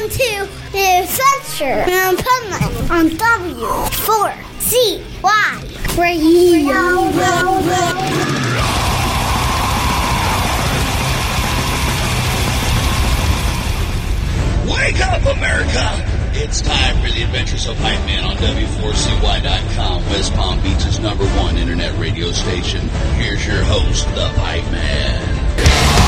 Listening to Adventure in Puntland on W4CY Radio. Wake up, America! It's time for the Adventures of Hype Man on W4CY.com, West Palm Beach's number one internet radio station. Here's your host, the Hype Man.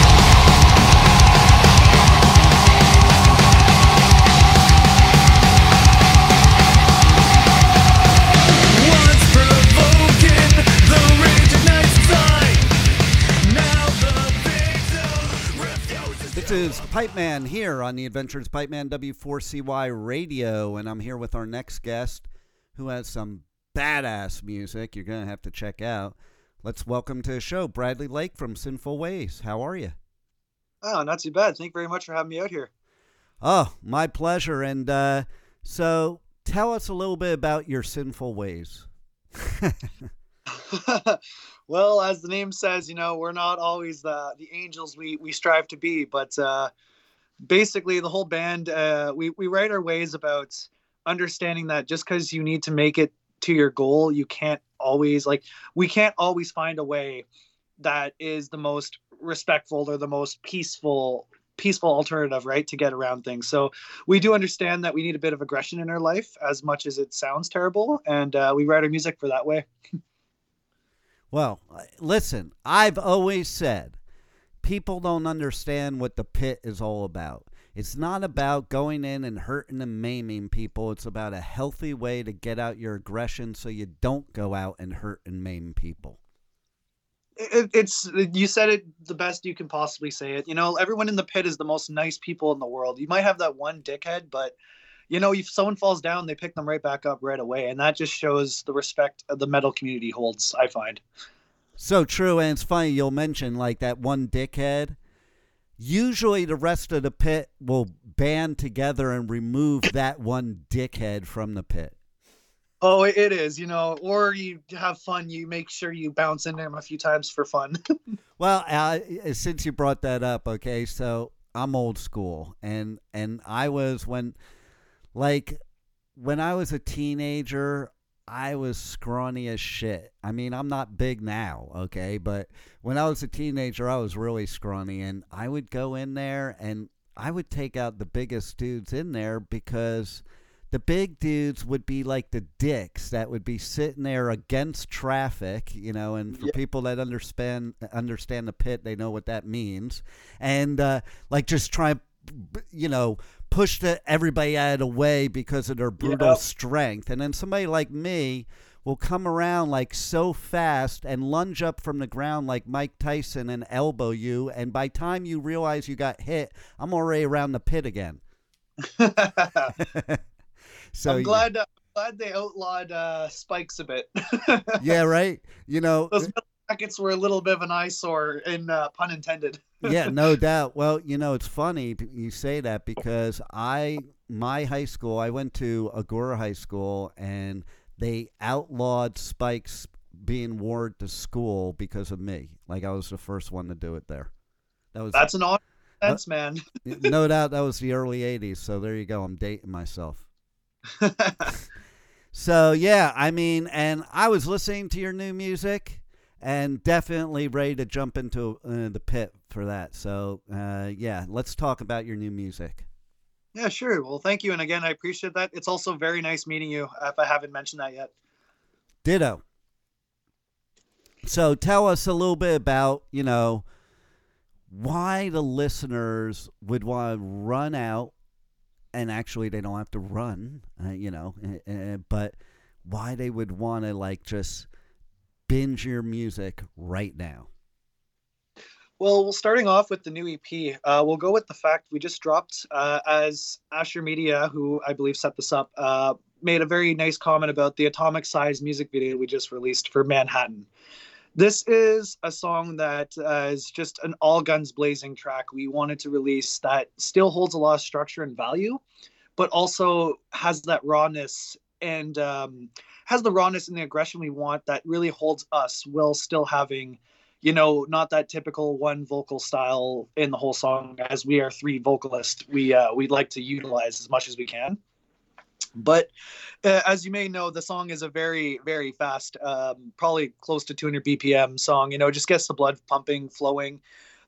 Is Pipe Man here on the Adventures Pipe Man W4CY Radio, and I'm here with our next guest who has some badass music you're going to have to check out. Let's welcome to the show Bradley Lake from Sinful Ways. How are you? Oh, not too bad. Thank you very much for having me out here. Oh, my pleasure. And uh, so tell us a little bit about your sinful ways. well, as the name says, you know, we're not always the the angels we we strive to be, but uh, basically the whole band uh, we we write our ways about understanding that just because you need to make it to your goal, you can't always like we can't always find a way that is the most respectful or the most peaceful peaceful alternative right to get around things. So we do understand that we need a bit of aggression in our life as much as it sounds terrible and uh, we write our music for that way Well, uh, listen, I've always said people don't understand what the pit is all about. It's not about going in and hurting and maiming people. It's about a healthy way to get out your aggression so you don't go out and hurt and maim people. it, it's you said it the best you can possibly say it you know everyone in the pit is the most nice people in the world you might have that one dickhead but you know if someone falls down they pick them right back up right away. And that just shows the respect the metal community holds i find. So true, and it's funny you'll mention like that one dickhead. Usually, the rest of the pit will band together and remove that one dickhead from the pit. oh it is you know or you have fun. You make sure you bounce into him a few times for fun. Well, uh, since you brought that up, okay, so I'm old school, and and I was when, like, when I was a teenager, I was scrawny as shit. I mean, I'm not big now, okay, but when I was a teenager, I was really scrawny, and I would go in there and I would take out the biggest dudes in there because the big dudes would be like the dicks that would be sitting there against traffic, you know, and for Yeah. people that understand understand the pit, they know what that means, and uh, like just try, you know, push the, everybody out of the way because of their brutal Yeah. strength, and then somebody like me will come around like so fast and lunge up from the ground like Mike Tyson and elbow you, and by time you realize you got hit, I'm already around the pit again. so i'm glad uh, glad they outlawed uh spikes a bit yeah, right. You know, those jackets were a little bit of an eyesore in uh, pun intended yeah, no doubt. Well, you know, it's funny you say that because I, my high school, I went to Agora High School, and they outlawed spikes being worn to school because of me. Like I was the first one to do it there. That was that's an honor sense man no doubt that was the early '80s. So there you go. I'm dating myself. So yeah, I mean, and I was listening to your new music, and definitely ready to jump into uh, the pit for that. So, uh, yeah, let's talk about your new music. Yeah, sure. Well, thank you. And again, I appreciate that. It's also very nice meeting you if I haven't mentioned that yet. Ditto. So, tell us a little bit about, you know, why the listeners would want to run out, and actually, they don't have to run, uh, you know, uh, uh, but why they would want to, like, just binge your music right now. Well, we're starting off with the new EP, uh, we'll go with the fact we just dropped uh, as Asher Media, who I believe set this up, uh, made a very nice comment about the atomic size music video we just released for Manhattan. This is a song that uh, is just an all guns blazing track we wanted to release that still holds a lot of structure and value, but also has that rawness and um, has the rawness and the aggression we want that really holds us while still having you know, not that typical one vocal style in the whole song. As we are three vocalists, we uh, we like to utilize as much as we can. But uh, as you may know, the song is a very very fast, um, probably close to 200 BPM song. You know, just gets the blood pumping, flowing.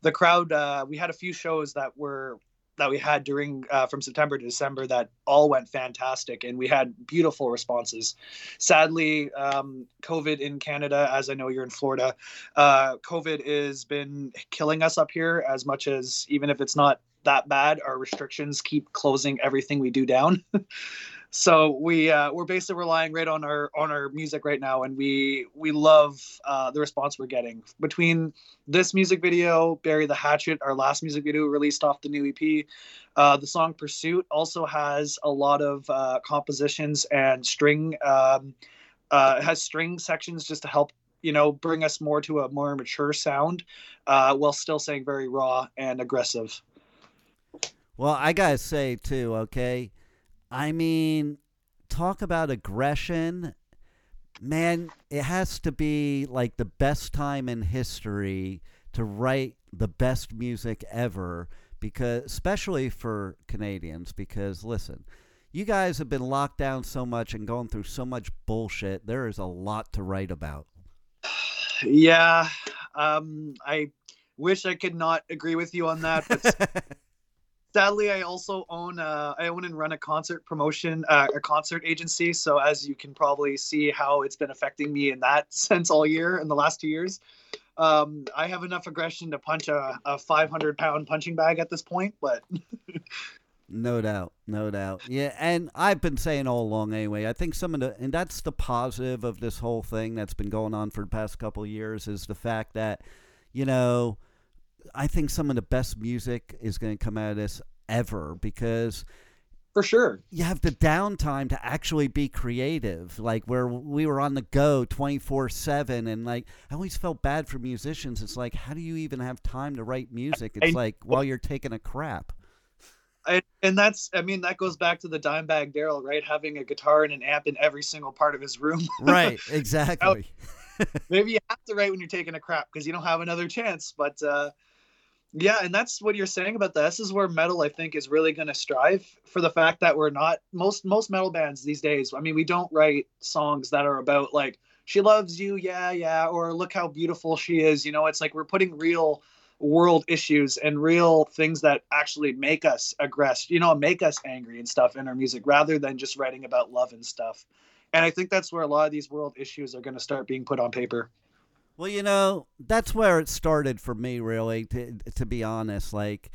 The crowd. Uh, we had a few shows that were that we had during uh, from September to December that all went fantastic, and we had beautiful responses. Sadly, um, COVID in Canada, as I know you're in Florida, uh, COVID has been killing us up here. As much as even if it's not that bad, our restrictions keep closing everything we do down. so we uh, we're basically relying right on our on our music right now, and we we love uh, the response we're getting between this music video, Bury the Hatchet, our last music video released off the new EP. Uh, the song Pursuit also has a lot of uh, compositions and string um, uh, has string sections just to help you know bring us more to a more mature sound, uh, while still saying very raw and aggressive. Well, I gotta say too, okay. I mean, talk about aggression, man. It has to be like the best time in history to write the best music ever, because especially for Canadians. Because listen, you guys have been locked down so much and going through so much bullshit. There is a lot to write about. Yeah, um, I wish I could not agree with you on that, but sadly i also own uh, i own and run a concert promotion uh, a concert agency so as you can probably see how it's been affecting me in that sense all year in the last two years um, i have enough aggression to punch a, a 500 pound punching bag at this point but No doubt, no doubt. Yeah, and I've been saying all along anyway. I think some of the and that's the positive of this whole thing that's been going on for the past couple of years is the fact that, you know, I think some of the best music is going to come out of this ever because for sure. you have the downtime to actually be creative like where we were on the go 24-7 and like i always felt bad for musicians. It's like how do you even have time to write music? It's like while you're taking a crap. I, and that's i mean that goes back to the dimebag darrell right? Having a guitar and an amp in every single part of his room. Right exactly. Maybe you have to write when you're taking a crap because you don't have another chance but uh yeah and that's what you're saying about this is where metal i think is really going to strive for the fact that we're not most most metal bands these days i mean we don't write songs that are about like she loves you yeah yeah or look how beautiful she is you know it's like we're putting real world issues and real things that actually make us aggressive you know make us angry and stuff in our music rather than just writing about love and stuff. And i think that's where a lot of these world issues are going to start being put on paper Well, you know, that's where it started for me, really, to, to be honest. Like,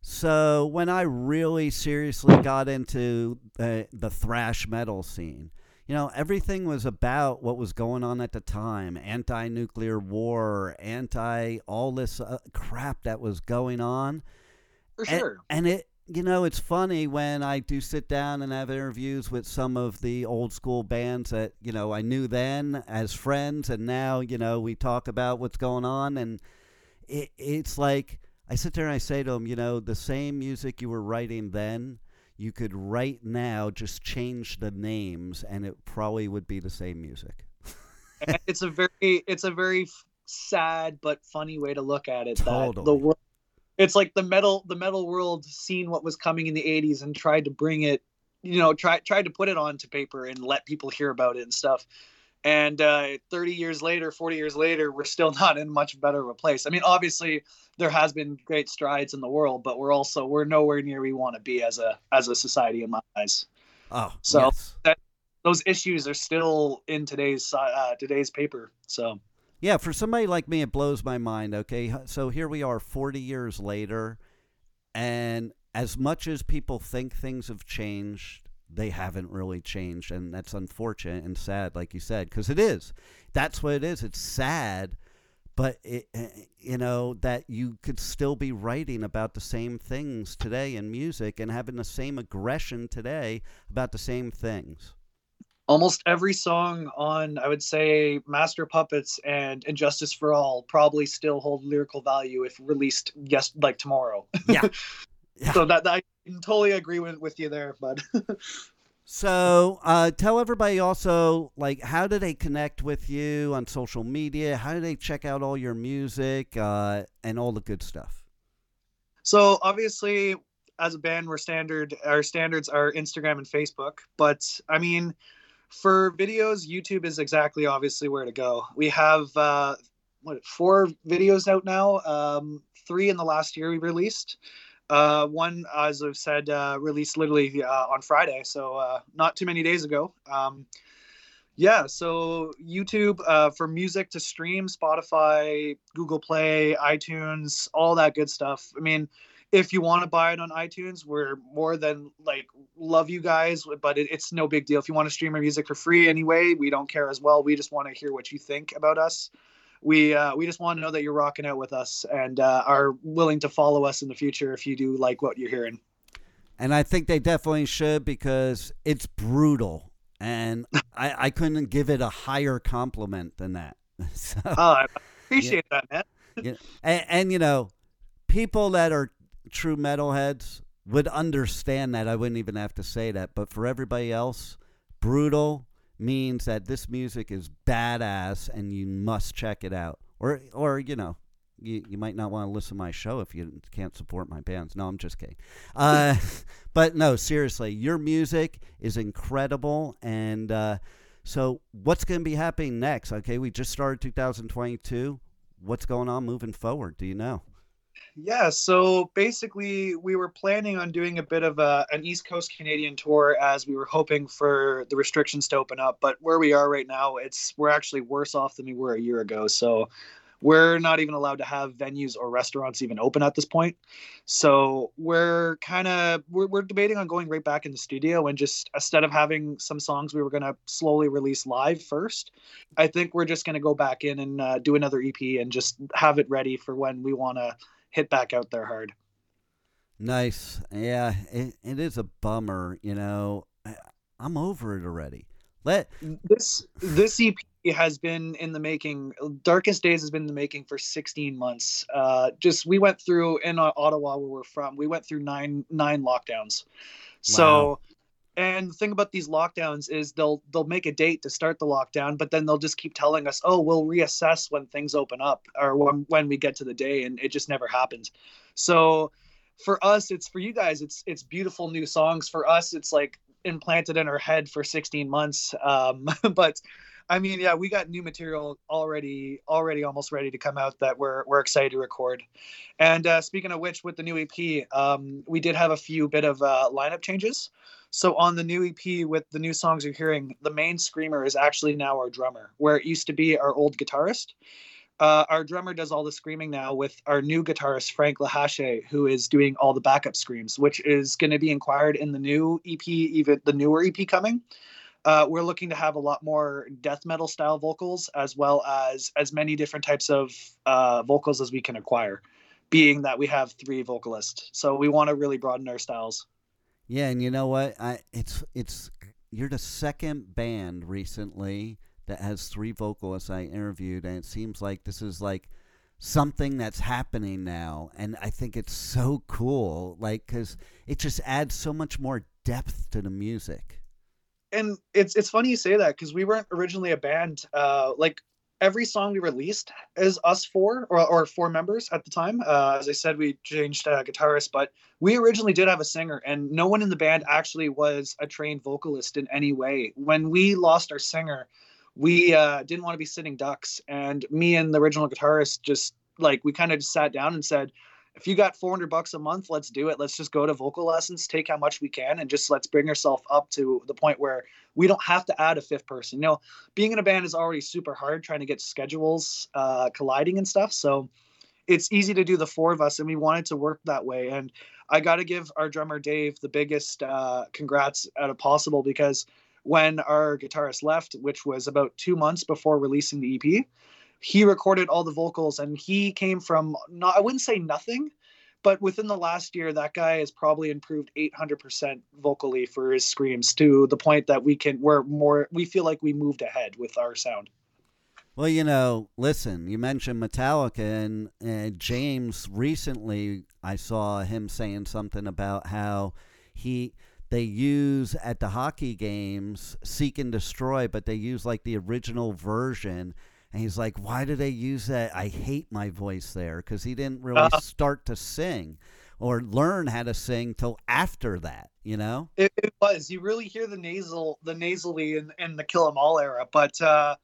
so when I really seriously got into the, the thrash metal scene, you know, everything was about what was going on at the time anti nuclear war, anti all this uh, crap that was going on. for And- sure And, it, you know, it's funny when I do sit down and have interviews with some of the old school bands that, you know, I knew then as friends, and now, you know, we talk about what's going on. And it, it's like, I sit there and I say to them, you know, the same music you were writing then, you could write now, just change the names, and it probably would be the same music. It's a very it's a very sad but funny way to look at it that the Totally. world it's like the metal the metal world seen what was coming in the 80s and tried to bring it you know try tried to put it onto paper and let people hear about it and stuff And uh, 30 years later, 40 years later, we're still not in much better of a place. I mean, obviously, there has been great strides in the world, but we're also we're nowhere near we want to be as a as a society in my eyes. Oh, So- yes. Those issues are still in today's uh, today's paper. So Yeah, for somebody like me, it blows my mind. Okay, so here we are, forty years later, and as much as people think things have changed, they haven't really changed, and that's unfortunate and sad, like you said, because it is. That's what it is. It's sad, but it, eh, you know that you could still be writing about the same things today in music and having the same aggression today about the same things. Almost every song on I would say Master Puppets and Injustice for All probably still hold lyrical value if released yes like tomorrow. Yeah. Yeah. So that, that I can totally agree with, with you there, bud. So, uh, tell everybody also, like, how do they connect with you on social media? How do they check out all your music uh, and all the good stuff? So obviously, as a band, we're standard. Our standards are Instagram and Facebook. But I mean, for videos, YouTube is exactly obviously where to go. We have uh, what four videos out now. Um, three in the last year we released. Uh, one, as I've said, uh, released literally uh, on Friday, so uh, not too many days ago. Um, yeah, so YouTube uh, for music to stream, Spotify, Google Play, iTunes, all that good stuff. I mean, if you want to buy it on iTunes, we're more than like love you guys, but it, it's no big deal. If you want to stream our music for free anyway, we don't care as well. We just want to hear what you think about us. We uh, we just want to know that you're rocking out with us and uh, are willing to follow us in the future if you do like what you're hearing. And I think they definitely should because it's brutal. And I, I couldn't give it a higher compliment than that. So, Uh, I appreciate that, man. yeah. and, and, you know, people that are true metalheads would understand that. I wouldn't even have to say that. But for everybody else, brutal means that this music is badass and you must check it out. Or, or you know, you, you might not want to listen to my show if you can't support my bands. No, I'm just kidding. Uh, but no, seriously, your music is incredible. And uh, so, what's going to be happening next? Okay, we just started 2022. What's going on moving forward? Do you know? Yeah, so basically, we were planning on doing a bit of a, an East Coast Canadian tour as we were hoping for the restrictions to open up. But where we are right now, it's we're actually worse off than we were a year ago. So we're not even allowed to have venues or restaurants even open at this point. So we're kind of we're, we're debating on going right back in the studio and just instead of having some songs we were going to slowly release live first, I think we're just going to go back in and uh, do another EP and just have it ready for when we want to hit back out there hard. Nice. Yeah, it, it is a bummer. You know, I, I'm over it already. Let This this EP has been in the making. Darkest Days has been in the making for 16 months. Uh, just we went through in Ottawa where we're from. We went through nine nine lockdowns. So. Wow. And the thing about these lockdowns is they'll they'll make a date to start the lockdown, but then they'll just keep telling us, "Oh, we'll reassess when things open up or when when we get to the day," and it just never happens. So, for us, it's for you guys, it's it's beautiful new songs. For us, it's like implanted in our head for 16 months. Um, but I mean, yeah, we got new material already already almost ready to come out that we're we're excited to record. And uh, speaking of which, with the new EP, um, we did have a few bit of uh, lineup changes. So on the new EP with the new songs you're hearing, the main screamer is actually now our drummer, where it used to be our old guitarist. Uh, our drummer does all the screaming now with our new guitarist Frank Lahache, who is doing all the backup screams, which is going to be inquired in the new EP, even the newer EP coming. Uh, we're looking to have a lot more death metal style vocals, as well as as many different types of uh, vocals as we can acquire. Being that we have three vocalists, so we want to really broaden our styles. Yeah, and you know what? I it's it's you're the second band recently that has three vocalists I interviewed, and it seems like this is like something that's happening now, and I think it's so cool, like because it just adds so much more depth to the music. and it's it's funny you say that because we weren't originally a band. Uh, like every song we released is us four or, or four members at the time. Uh, as I said, we changed uh, guitarist, but we originally did have a singer, and no one in the band actually was a trained vocalist in any way. When we lost our singer, we uh, didn't want to be sitting ducks. And me and the original guitarist just like we kind of just sat down and said, if you got 400 bucks a month, let's do it. Let's just go to vocal lessons, take how much we can, and just let's bring ourselves up to the point where we don't have to add a fifth person. You know, being in a band is already super hard trying to get schedules uh, colliding and stuff. So it's easy to do the four of us, and we wanted to work that way. And I got to give our drummer Dave the biggest uh, congrats out of possible because when our guitarist left, which was about two months before releasing the EP, he recorded all the vocals and he came from not I wouldn't say nothing, but within the last year, that guy has probably improved 800% vocally for his screams to the point that we can we're more we feel like we moved ahead with our sound. Well, you know, listen, you mentioned Metallica, and, and James recently, I saw him saying something about how he they use at the hockey games Seek and Destroy, but they use like the original version. And he's like, why do they use that? I hate my voice there because he didn't really Uh. start to sing or learn how to sing till after that, you know? It, it was. You really hear the nasal, the nasally in, in the Kill 'Em All era. But uh,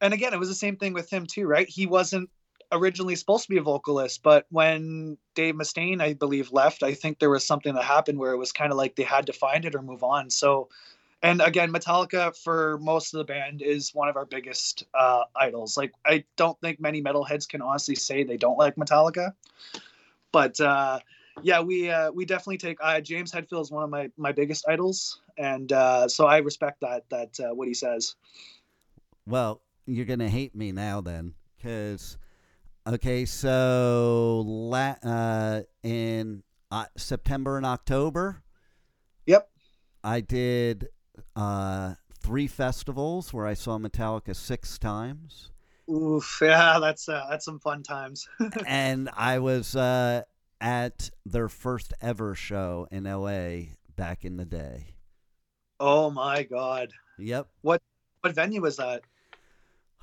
and again, it was the same thing with him too, right? He wasn't originally supposed to be a vocalist, but when Dave Mustaine, I believe, left, I think there was something that happened where it was kind of like they had to find it or move on. So, and again, Metallica for most of the band is one of our biggest uh, idols. Like, I don't think many metalheads can honestly say they don't like Metallica, but uh, yeah, we uh, we definitely take uh, James Hetfield is one of my my biggest idols, and uh, so I respect that that uh, what he says. Well, you're gonna hate me now then, because okay, so la- uh, in uh, September and October, Yep. I did uh, three festivals where I saw Metallica six times, Oof, yeah, that's uh, that's some fun times. and I was uh, at their first ever show in L.A. back in the day. oh my god, Yep. what venue was that?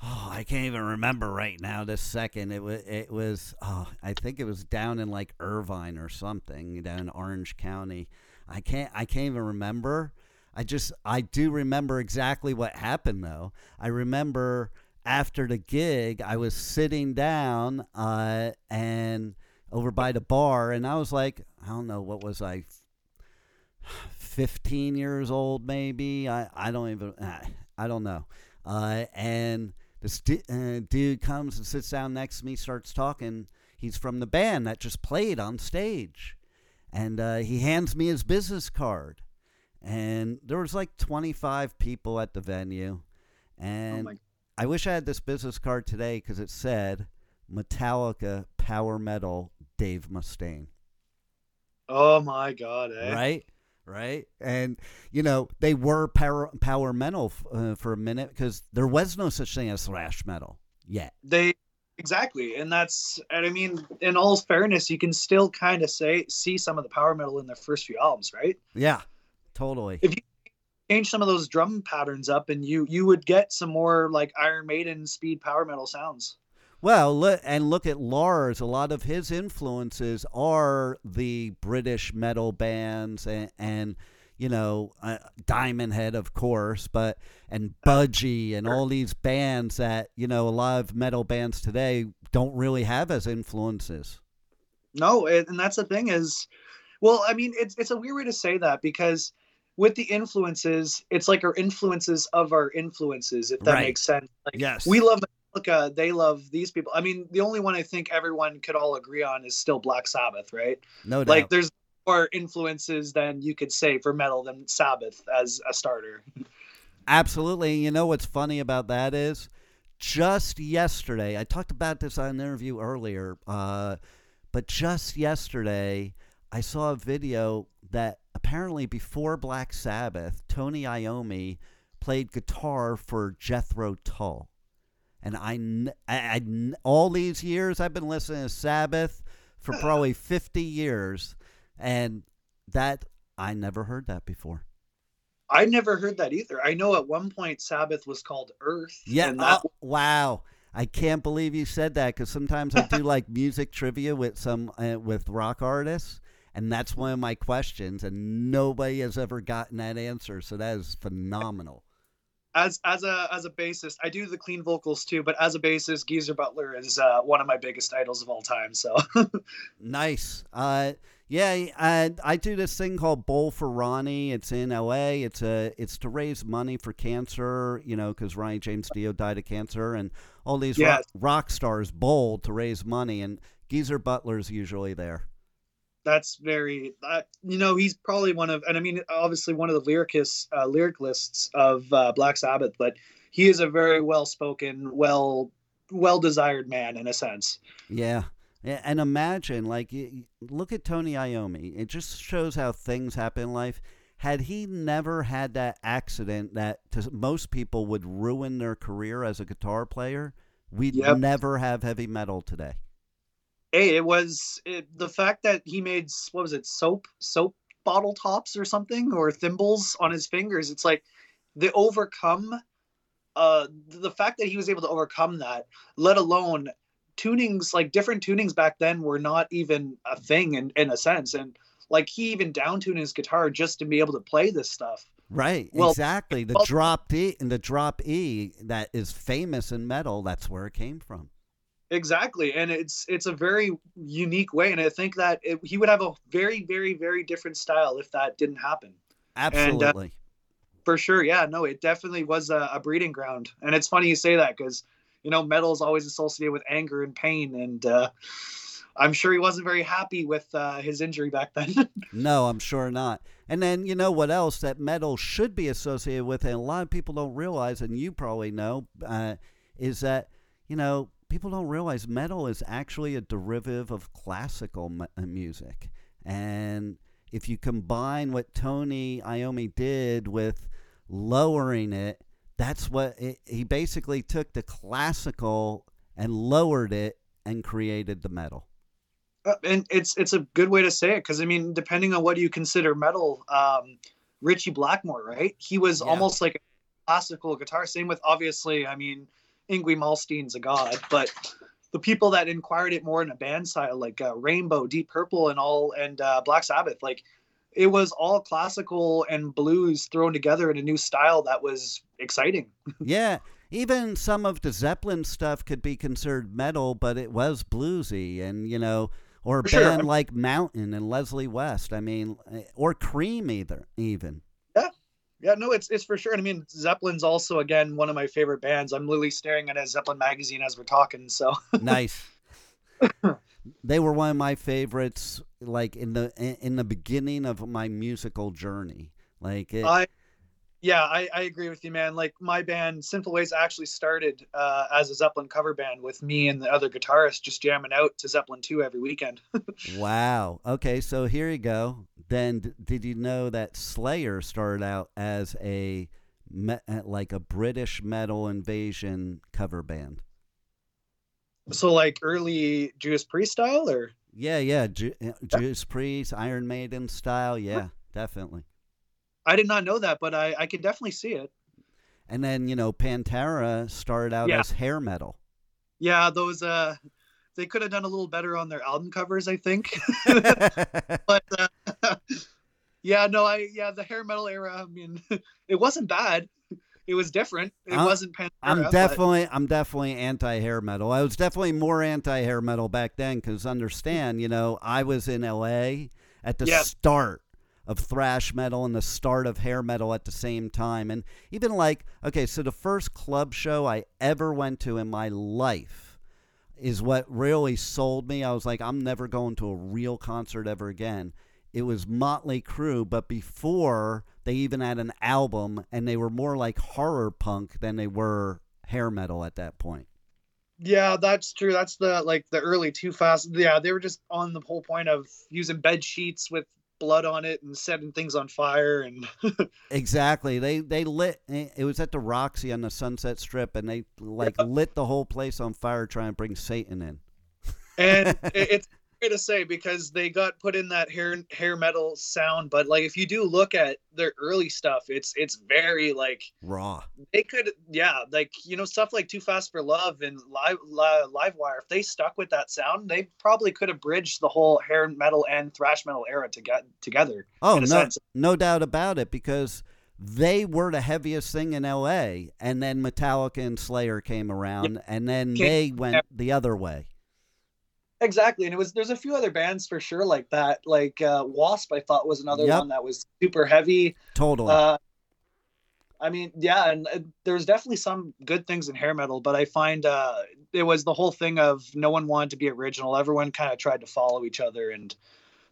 Oh, I can't even remember right now. This second, it was it was. Oh, I think it was down in like Irvine or something, down in Orange County. I can't. I can't even remember. I just. I do remember exactly what happened though. I remember after the gig, I was sitting down, uh, and over by the bar, and I was like, I don't know, what was I? 15 years old maybe i i don't even i, don't know uh, and this du- uh, dude comes and sits down next to me starts talking he's from the band that just played on stage and uh, he hands me his business card and there was like 25 people at the venue and my- i wish i had this business card today because it said metallica power metal dave mustaine. Oh my god, eh? right? Right? And you know they were power power metal uh, for a minute because there was no such thing as thrash metal yet. They exactly, and that's and I mean, in all fairness, you can still kind of say see some of the power metal in their first few albums, right? yeah totally. If you Change some of those drum patterns up, and you you would get some more like Iron Maiden speed power metal sounds. well look and look at lars. A lot of his influences are the british metal bands and, and you know uh, diamond head of course but and budgie and all these bands that you know a lot of metal bands today don't really have as influences. No, and that's the thing is, well, I mean, it's it's a weird way to say that because with the influences, it's like our influences of our influences, if that Right. makes sense. Like Yes. we love Metallica, they love these people. I mean, the only one I think everyone could all agree on is still Black Sabbath, right? no doubt Like there's more influences than you could say for metal than Sabbath as a starter. Absolutely. You know what's funny about that is just yesterday, I talked about this on an interview earlier, uh, but just yesterday, I saw a video that apparently before Black Sabbath, Tony Iommi played guitar for Jethro Tull. And I, I, I all these years I've been listening to Sabbath for probably 50 years, and that I never heard that before. I never heard that either. I know at one point Sabbath was called Earth. Yeah. and that oh, wow. I can't believe you said that because sometimes I do like music trivia with some uh, with rock artists, and that's one of my questions, and nobody has ever gotten that answer. So that is phenomenal. as as a as a bassist, I do the clean vocals too. But as a bassist, Geezer Butler is uh, one of my biggest idols of all time. So Nice. Uh, yeah, I, I do this thing called Bowl for Ronnie. It's in L.A. It's a it's to raise money for cancer. You know, because Ronnie James Dio died of cancer, and all these rock, rock stars bowl to raise money, and Geezer Butler's usually there. That's very uh, you know he's probably one of and I mean obviously one of the lyricists uh, lyricalists of uh, Black Sabbath, but he is a very well spoken, well well desired man in a sense. Yeah. And imagine, like, look at Tony Iommi. It just shows how things happen in life. Had he never had that accident that to most people would ruin their career as a guitar player, we'd Yep. never have heavy metal today. Hey, it was it, the fact that he made what was it soap soap bottle tops or something or thimbles on his fingers. It's like the overcome uh the fact that he was able to overcome that, let alone tunings like different tunings back then were not even a thing in, in a sense and like he even down tuned his guitar just to be able to play this stuff Right, Well- exactly. The well- drop D and the drop E that is famous in metal, that's where it came from. Exactly and it's it's a very unique way and i think that it, he would have a very very very different style if that didn't happen Absolutely. For sure, yeah, no, it definitely was a, a breeding ground, and it's funny you say that because you know metal is always associated with anger and pain, and uh, I'm sure he wasn't very happy with uh, his injury back then. No, I'm sure not. And then you know what else that metal should be associated with, and a lot of people don't realize, and you probably know, uh, is that you know people don't realize metal is actually a derivative of classical uh, music, and if you combine what Tony Iommi did with lowering it, that's what it, he basically took the classical and lowered it and created the metal. Uh, and it's it's a good way to say it because I mean, depending on what you consider metal, um, Ritchie Blackmore, right? He was Yeah. almost like a classical guitar. Same with obviously, I mean, Yngwie Malmsteen's a god, but the people that inquired it more in a band style, like uh, Rainbow, Deep Purple, and all, and uh, Black Sabbath, like it was all classical and blues thrown together in a new style that was exciting. yeah, even some of the Zeppelin stuff could be considered metal, but it was bluesy, and you know, or a For sure. band like Mountain and Leslie West. I mean, eh, or Cream either, even. Yeah, no, it's it's for sure. And I mean, Zeppelin's also again one of my favorite bands. I'm literally staring at a Zeppelin magazine as we're talking. So nice. they were one of my favorites, like in the in the beginning of my musical journey. Like, it, I, yeah, I, I agree with you, man. Like my band, Sinful Ways, actually started uh, as a Zeppelin cover band with me and the other guitarist just jamming out to Zeppelin 2 every weekend. Wow. Okay, so here you go. Then, d- did you know that Slayer started out as a me- uh, like a British metal invasion cover band? so like early Judas Priest style, or Yeah, yeah. Ju- uh, Judas Priest, Iron Maiden style. Yeah, definitely. I did not know that, but I I could definitely see it. And then you know, Pantera started out Yeah. as hair metal. Yeah, those uh, they could have done a little better on their album covers, I think. but uh, yeah, no, I yeah, the hair metal era. I mean, it wasn't bad. It was different. It I'm- wasn't Pantera. I'm but- definitely, I'm definitely anti hair metal. I was definitely more anti hair metal back then because understand, you know, I was in L.A. at the Yeah. start of thrash metal and the start of hair metal at the same time, and even like, okay, so the first club show I ever went to in my life is what really sold me. I was like, I'm never going to a real concert ever again. It was Motley Crue, but before they even had an album, and they were more like horror punk than they were hair metal at that point. Yeah, that's true. That's the like the early too fast. Yeah, they were just on the whole point of using bed sheets with blood on it and setting things on fire and Exactly. They they lit. Eh, it was at the Roxy on the Sunset Strip, and they like lit the whole place on fire trying to bring Satan in. and it's to say because they got put in that hair hair metal sound. But like if you do look at their early stuff, it's it's very like Raw. they could yeah like you know stuff like Too Fast for Love and Live Li- Livewire. If they stuck with that sound, they probably could have bridged the whole hair metal and thrash metal era to get together. Oh no, sense. no doubt about it. Because they were the heaviest thing in LA, and then Metallica and Slayer came around, and then they went the other way. Exactly, and it was there's a few other bands for sure like that. Like uh, Wasp, I thought was another Yep. one that was super heavy. Totally. Uh, I mean, yeah, and uh, there's definitely some good things in hair metal, but I find uh, it was the whole thing of no one wanted to be original. Everyone kind of tried to follow each other, and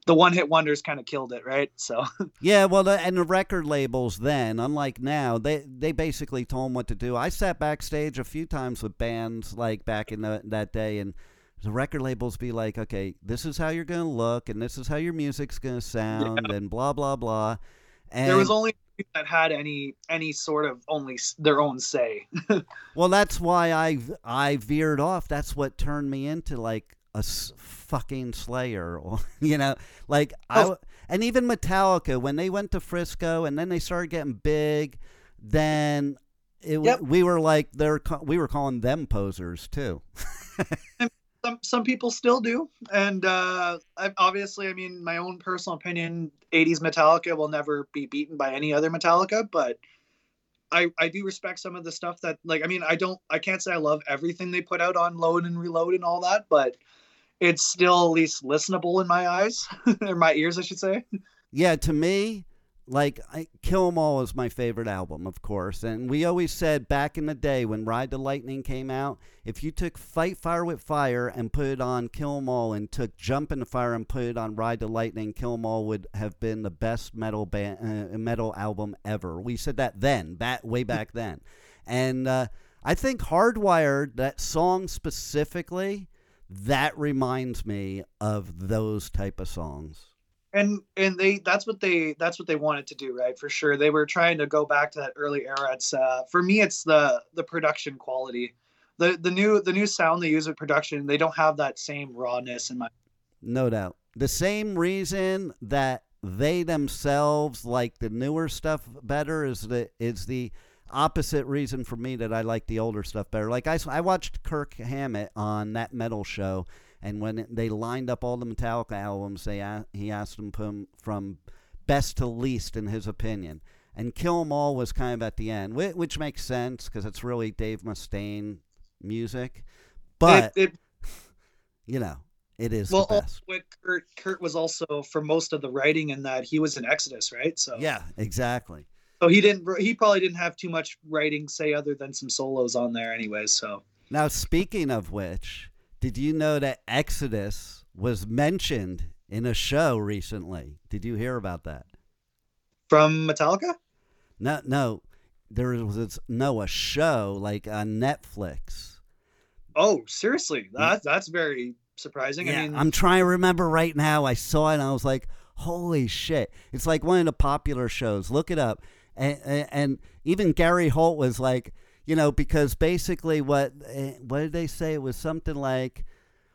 the one hit wonders kind of killed it, right? So Yeah, well, and the record labels then, unlike now, they they basically told them what to do. I sat backstage a few times with bands like back in the, that day, and the record labels be like, "Okay, this is how you're gonna look, and this is how your music's gonna sound, and blah blah blah." And there was only that had any any sort of only their own say. well, that's why I I veered off. That's what turned me into like a s- fucking Slayer, or you know, like I Oh. w- and even Metallica when they went to Frisco and then they started getting big, then it Yep. we were like they're we were calling them posers too. some some people still do. And uh I, obviously i mean my own personal opinion 80s metallica will never be beaten by any other metallica but i i do respect some of the stuff that like i mean i don't i can't say i love everything they put out on load and reload and all that but it's still at least listenable in my eyes or my ears i should say. Yeah, to me, like I, Kill 'Em All is my favorite album, of course. And we always said back in the day when Ride the Lightning came out, if you took Fight Fire with Fire and put it on Kill 'Em All, and took Jump in the Fire and put it on Ride the Lightning, Kill 'Em All would have been the best metal band, uh, metal album ever. We said that then, back way back then. And uh, I think Hardwired, that song specifically, that reminds me of those type of songs. And and they that's what they that's what they wanted to do right for sure they were trying to go back to that early era it's uh for me it's the the production quality the the new the new sound they use with production they don't have that same rawness in my No doubt. The same reason that they themselves like the newer stuff better is the is the opposite reason for me that I like the older stuff better. Like I, I watched Kirk Hammett on that metal show, and when they lined up all the Metallica albums, they he asked them from from best to least in his opinion. And Kill 'Em All was kind of at the end, which, which makes sense because it's really Dave Mustaine music. But it, it you know, it is well the also best. with kurt kurt was also for most of the writing in that he was in exodus right so Yeah, exactly. so he didn't he probably didn't have too much writing say other than some solos on there anyway. so Now, speaking of which, did you know that Exodus was mentioned in a show recently? Did you hear about that? from metallica No, no. There was no a show like on Netflix. oh seriously that that's very surprising yeah, i mean I'm trying to remember right now. I saw it and I was like, "Holy shit!" It's like one of the popular shows. Look it up. And, and, and even Gary Holt was like, you know, because basically what eh, what did they say? It was something like,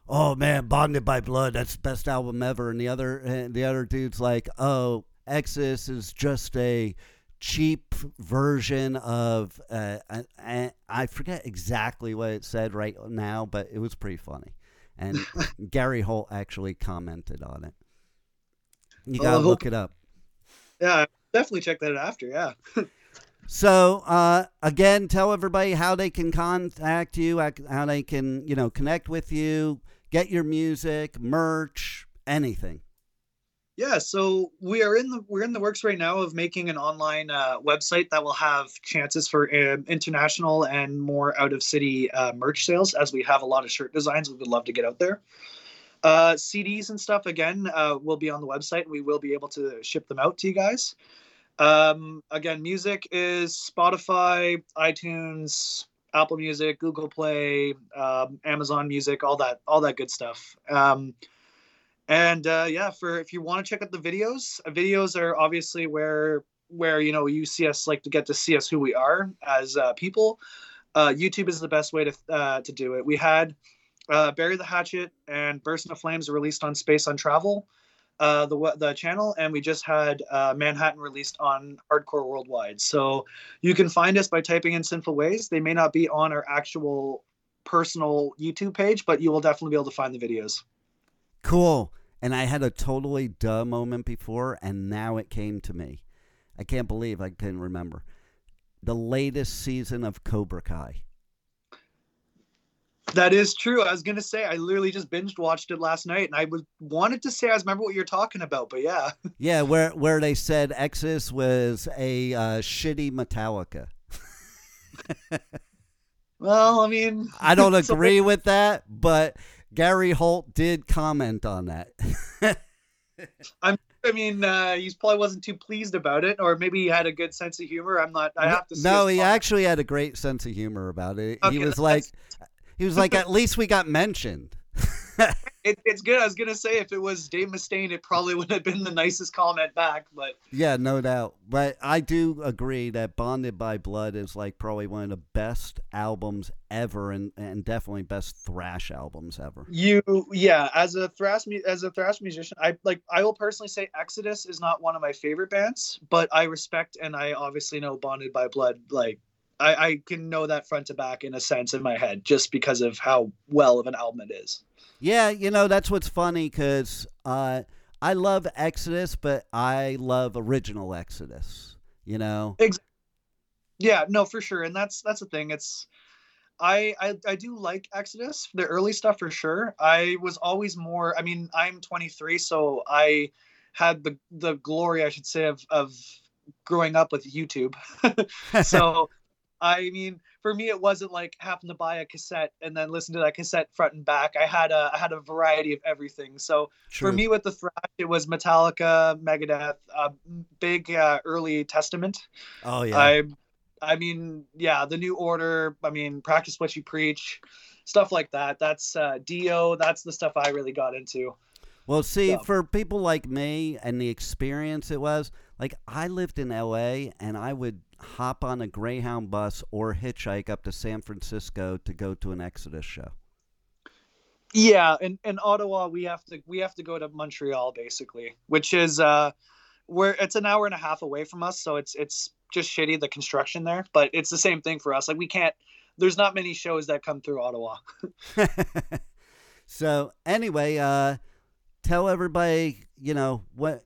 "Oh man, Bonded by Blood, that's the best album ever." And the other eh, the other dude's like, "Oh, Exodus is just a." cheap version of uh, I, I forget exactly what it said right now, but it was pretty funny. And Gary Holt actually commented on it. You gotta look it up. yeah definitely check that out after yeah So uh, again, tell everybody how they can contact you, how they can you know connect with you, get your music, merch, anything. Yeah, so we are in the we're in the works right now of making an online uh, website that will have chances for um, international and more out of city uh, merch sales. As we have a lot of shirt designs, we would love to get out there. Uh, CDs and stuff again uh, will be on the website. We will be able to ship them out to you guys. Um, again, music is Spotify, iTunes, Apple Music, Google Play, um, Amazon Music, all that, all that good stuff. Um, and uh, yeah, for if you want to check out the videos, uh, videos are obviously where where you know you see us like to get to see us who we are as uh, people. Uh, YouTube is the best way to uh, to do it. We had uh, Bury the Hatchet and Burst into Flames released on Space on Travel, uh, the the channel, and we just had uh, Manhattan released on Hardcore Worldwide. So you can find us by typing in Sinful Ways. They may not be on our actual personal YouTube page, but you will definitely be able to find the videos. Cool. And I had a totally duh moment before, and now it came to me. I can't believe I couldn't remember. The latest season of Cobra Kai. That is true. I was gonna say I literally just binged watched it last night, and I was wanted to say I remember what you're talking about, but yeah, Yeah, where where they said Exodus was a uh, shitty Metallica. well, I mean, I don't so- agree with that, but Gary Holt did comment on that. I'm I mean, uh, he probably wasn't too pleased about it, or maybe he had a good sense of humor. I'm not. I have to. no, he actually had a great sense of humor about it. he was like, he was like, at least we got mentioned. It, it's good. I was gonna say if it was Dave Mustaine, it probably would have been the nicest comment back. But Yeah, no doubt. But I do agree that Bonded by Blood is like probably one of the best albums ever, and, and definitely best thrash albums ever. you, yeah, as a thrash as a thrash musician, I like. I will personally say Exodus is not one of my favorite bands, but I respect and I obviously know Bonded by Blood. Like, I, I can know that front to back in a sense in my head just because of how well of an album it is. Yeah, you know that's what's funny because uh, I love Exodus, but I love original Exodus. You know, Yeah, no, for sure, and that's that's the thing. It's I, I I do like Exodus, the early stuff for sure. I was always more. I mean, I'm 23, so I had the the glory, I should say, of of growing up with YouTube. so, I mean, for me, it wasn't like having to buy a cassette and then listen to that cassette front and back. I had a I had a variety of everything. So True. for me, with the thrash, it was Metallica, Megadeth, uh, big uh, early Testament. oh yeah, I I mean, yeah, the new order, I mean, practice what you preach, stuff like that. That's uh Dio, that's the stuff I really got into. Well, see, Yeah. for people like me and the experience it was, like I lived in LA and I would hop on a Greyhound bus or hitchhike up to San Francisco to go to an Exodus show. Yeah, in, in Ottawa we have to we have to go to Montreal basically, which is uh where it's an hour and a half away from us, so it's it's just shitty the construction there, but it's the same thing for us. Like we can't there's not many shows that come through Ottawa. so anyway, uh, tell everybody, you know, what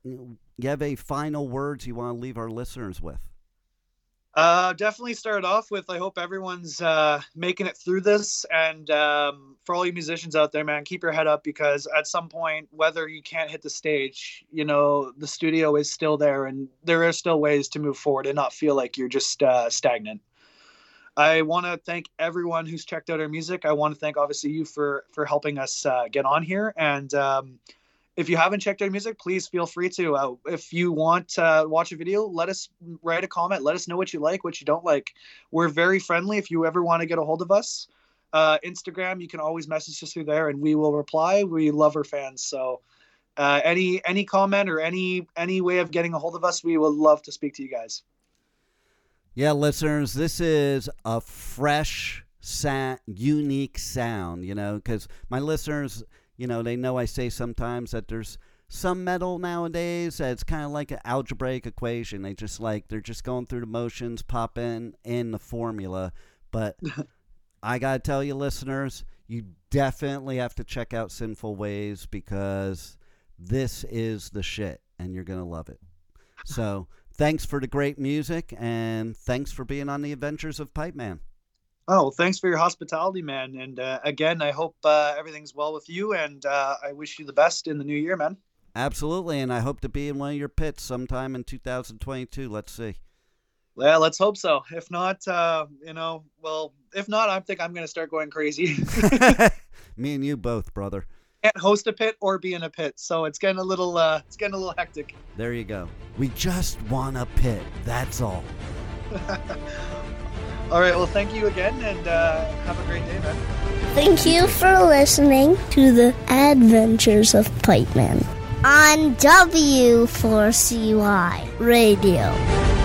you have a final words you want to leave our listeners with. Uh, definitely start off with I hope everyone's uh, making it through this. And um, for all you musicians out there, man, keep your head up because at some point, whether you can't hit the stage, you know, the studio is still there and there are still ways to move forward and not feel like you're just uh, stagnant. I want to thank everyone who's checked out our music. I want to thank obviously you for for helping us uh, get on here. And um, if you haven't checked out music, please feel free to. Uh, if you want to watch a video, let us write a comment. Let us know what you like, what you don't like. We're very friendly. If you ever want to get a hold of us, uh, Instagram, you can always message us through there, and we will reply. We love our fans, so uh, any any comment or any any way of getting a hold of us, we would love to speak to you guys. Yeah, listeners, this is a fresh, sa- unique sound, you know, because my listeners, you know, they know I say sometimes that there's some metal nowadays that's kind of like an algebraic equation. They just like, they're just going through the motions, popping in the formula. But I got to tell you, listeners, you definitely have to check out Sinful Ways because this is the shit and you're going to love it. So thanks for the great music and thanks for being on the adventures of Pipe Man. Oh, well, thanks for your hospitality, man. And uh, again, I hope uh, everything's well with you, and uh, I wish you the best in the new year, man. Absolutely, and I hope to be in one of your pits sometime in 2022. Let's see. Yeah, let's hope so. If not, uh, you know, well, if not, I think I'm going to start going crazy. Me and you both, brother. Can't host a pit or be in a pit, so it's getting a little, uh, it's getting a little hectic. There you go. We just want a pit. That's all. All right, well, thank you again, and uh, have a great day, man. Thank you for listening to the Adventures of Pipe Man on W4CY Radio.